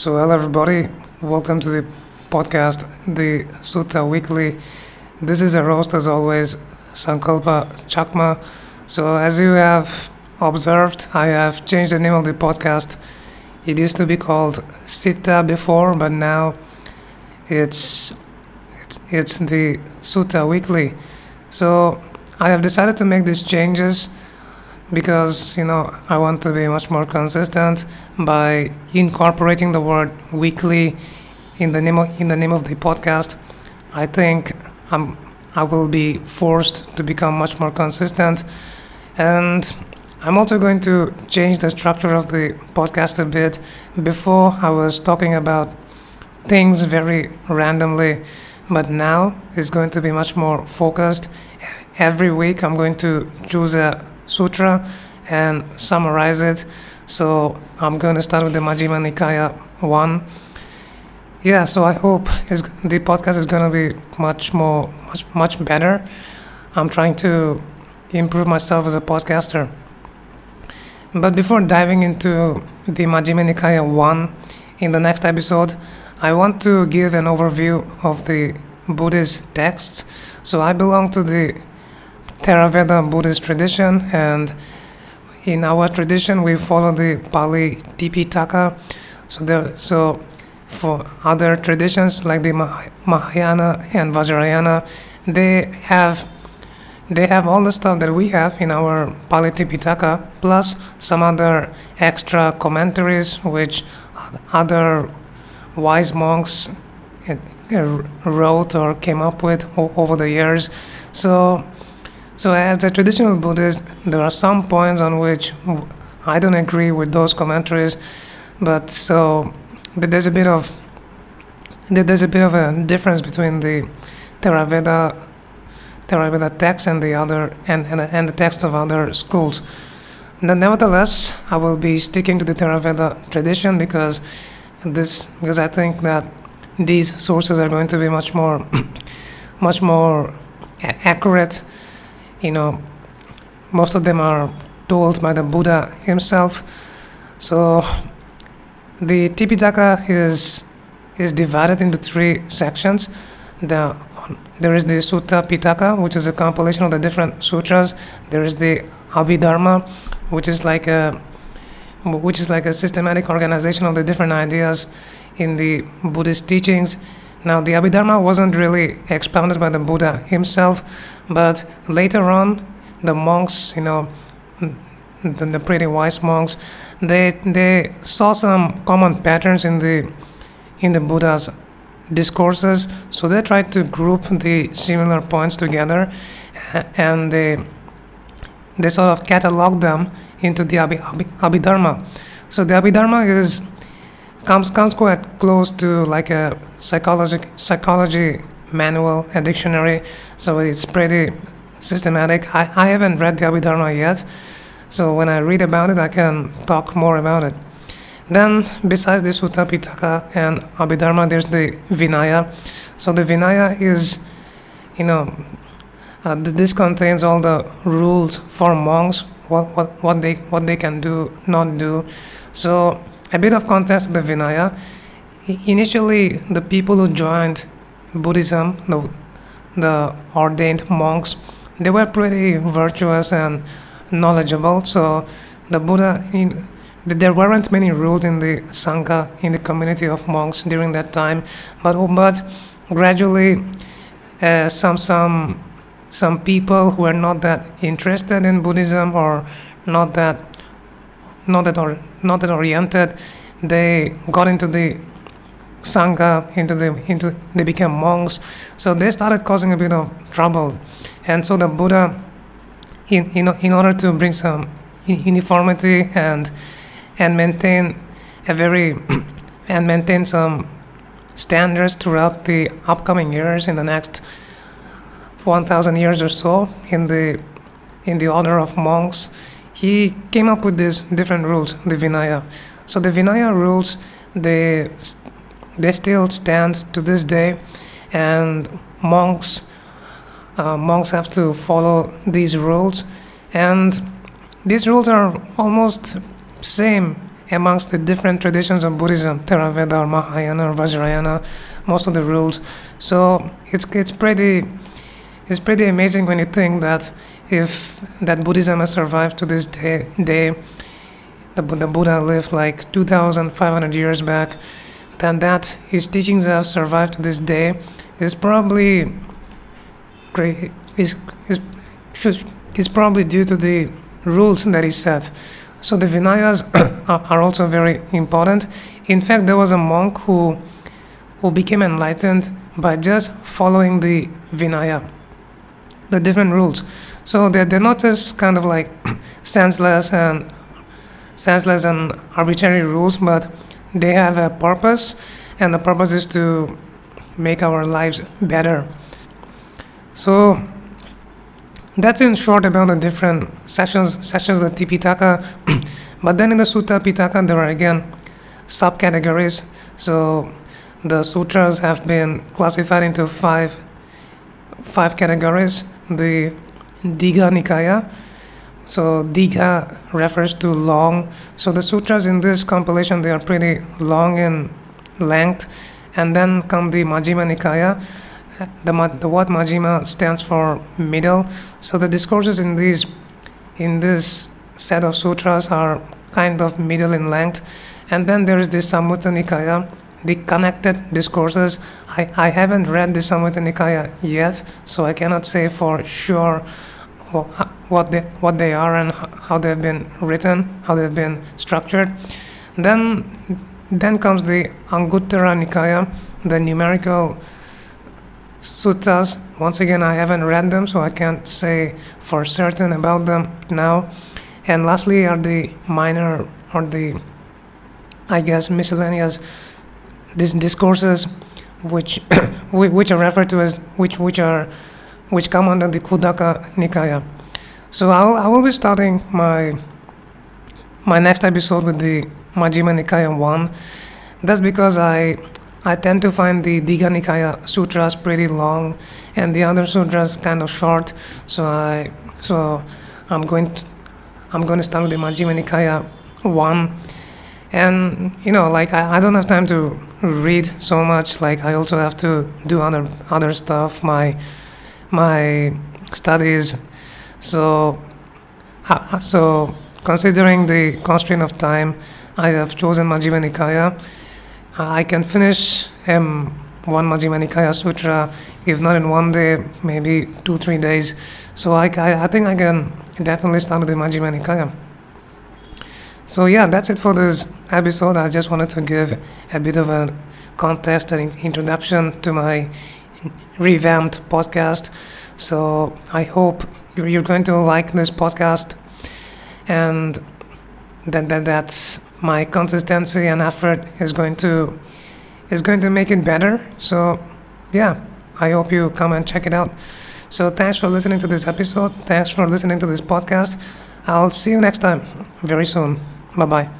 So, hello everybody, welcome to the podcast, the Sutta Weekly. This is a roast as always, Sankalpa Chakma. So, as you have observed, I have changed the name of the podcast. It used to be called Sita before, but now it's it's, it's the Sutta Weekly. So, I have decided to make these changes because you know I want to be much more consistent by incorporating the word weekly in the name of, in the name of the podcast. I think I'm I will be forced to become much more consistent and I'm also going to change the structure of the podcast a bit. Before I was talking about things very randomly, but now it's going to be much more focused. Every week I'm going to choose a sutra and summarize it. So I'm going to start with the Majjhima Nikaya one. Yeah, so I hope the podcast is going to be much more, much, much better. I'm trying to improve myself as a podcaster. But before diving into the Majjhima Nikaya 1 in the next episode, I want to give an overview of the Buddhist texts. So I belong to the Theravada Buddhist tradition, and in our tradition we follow the Pali Tipitaka. So there, so for other traditions like the Mahayana and Vajrayana, they have they have all the stuff that we have in our Pali Tipitaka, plus some other extra commentaries which other wise monks eh, wrote or came up with over the years. So so, as a traditional Buddhist, there are some points on which I don't agree with those commentaries, but so there's a bit of there's a bit of a difference between the Theravada Theravada text and the other and, and, and the texts of other schools. Nevertheless, I will be sticking to the Theravada tradition because this because I think that these sources are going to be much more much more accurate you know, most of them are told by the Buddha himself. So the Tipitaka is is divided into three sections. The there is the Sutta Pitaka, which is a compilation of the different sutras. There is the Abhidharma, which is like a which is like a systematic organization of the different ideas in the Buddhist teachings. Now, the Abhidharma wasn't really expounded by the Buddha himself, but later on, the monks, you know, mm, the, the pretty wise monks, they they saw some common patterns in the in the Buddha's discourses, so they tried to group the similar points together, and they they sort of catalog them into the Abhidharma. So the Abhidharma is comes comes quite close to like a psychology psychology manual, a dictionary. So it's pretty systematic. I, I haven't read the Abhidharma yet, so when I read about it, I can talk more about it. Then, besides the Sutta Pitaka and Abhidharma, there's the Vinaya. So the Vinaya is, you know, uh, this contains all the rules for monks, what, what, what they what they can do, not do. So a bit of context to the Vinaya. Initially, the people who joined Buddhism, the, the ordained monks, they were pretty virtuous and knowledgeable. So the Buddha, in, there weren't many rules in the Sangha, in the community of monks during that time, but but gradually, uh, some some some people who are not that interested in Buddhism or not that not that or not that oriented, they got into the sangha, into the into they became monks. So they started causing a bit of trouble, and so the Buddha, in in, in order to bring some uniformity and and maintain a very and maintain some standards throughout the upcoming years in the next 1000 years or so in the in the order of monks he came up with these different rules, the Vinaya. So the Vinaya rules, they they still stand to this day, and monks uh, monks have to follow these rules, and these rules are almost same amongst the different traditions of Buddhism, Theravada or Mahayana or Vajrayana, most of the rules. So it's it's pretty it's pretty amazing when you think that if that Buddhism has survived to this day, day the, the Buddha lived like 2,500 years back, then that his teachings have survived to this day is probably. Is is should is probably due to the rules that he set. So the Vinayas are also very important. In fact, there was a monk who who became enlightened by just following the Vinaya, the different rules. So they're, they're not just kind of like senseless and senseless and arbitrary rules, but they have a purpose, and the purpose is to make our lives better. So that's in short about the different sessions sessions of Tipitaka. but then in the Sutta Pitaka there are again subcategories. So the sutras have been classified into five five categories. The Digha Nikaya. So Digha refers to long. So the sutras in this compilation they are pretty long in length. And then come the Majjhima Nikaya the, the word Majjhima stands for middle. So the discourses in these in this set of sutras are kind of middle in length. And then there is the Samyutta Nikaya, the connected discourses. I, I haven't read the Samyutta Nikaya yet, so I cannot say for sure what they, what they are and how they've been written, how they've been structured. Then, then comes the Anguttara Nikaya, the numerical suttas. Once again, I haven't read them, so I can't say for certain about them now. And lastly, are the minor or the, I guess, miscellaneous dis- discourses, which which are referred to as which which are which come under the Khuddaka Nikaya. So I'll, I will be starting my my next episode with the Majjhima Nikaya one. That's because I I tend to find the Digha Nikaya sutras pretty long and the other sutras kind of short. So I so I'm going to, I'm going to start with the Majjhima Nikaya one. And you know, like I, I don't have time to read so much. Like I also have to do other other stuff, my my studies. So so considering the constraint of time, I have chosen Majjhima Nikaya I can finish um, one Majjhima Nikaya Sutra, if not in one day, maybe two, three days. So I, I, I think I can definitely start with the Majjhima Nikaya. So yeah, that's it for this episode. I just wanted to give a bit of a context and introduction to my revamped podcast. So I hope you're going to like this podcast and that, that that's my consistency and effort is going to is going to make it better. So yeah, I hope you come and check it out. So thanks for listening to this episode. Thanks for listening to this podcast. I'll see you next time very soon. Bye bye.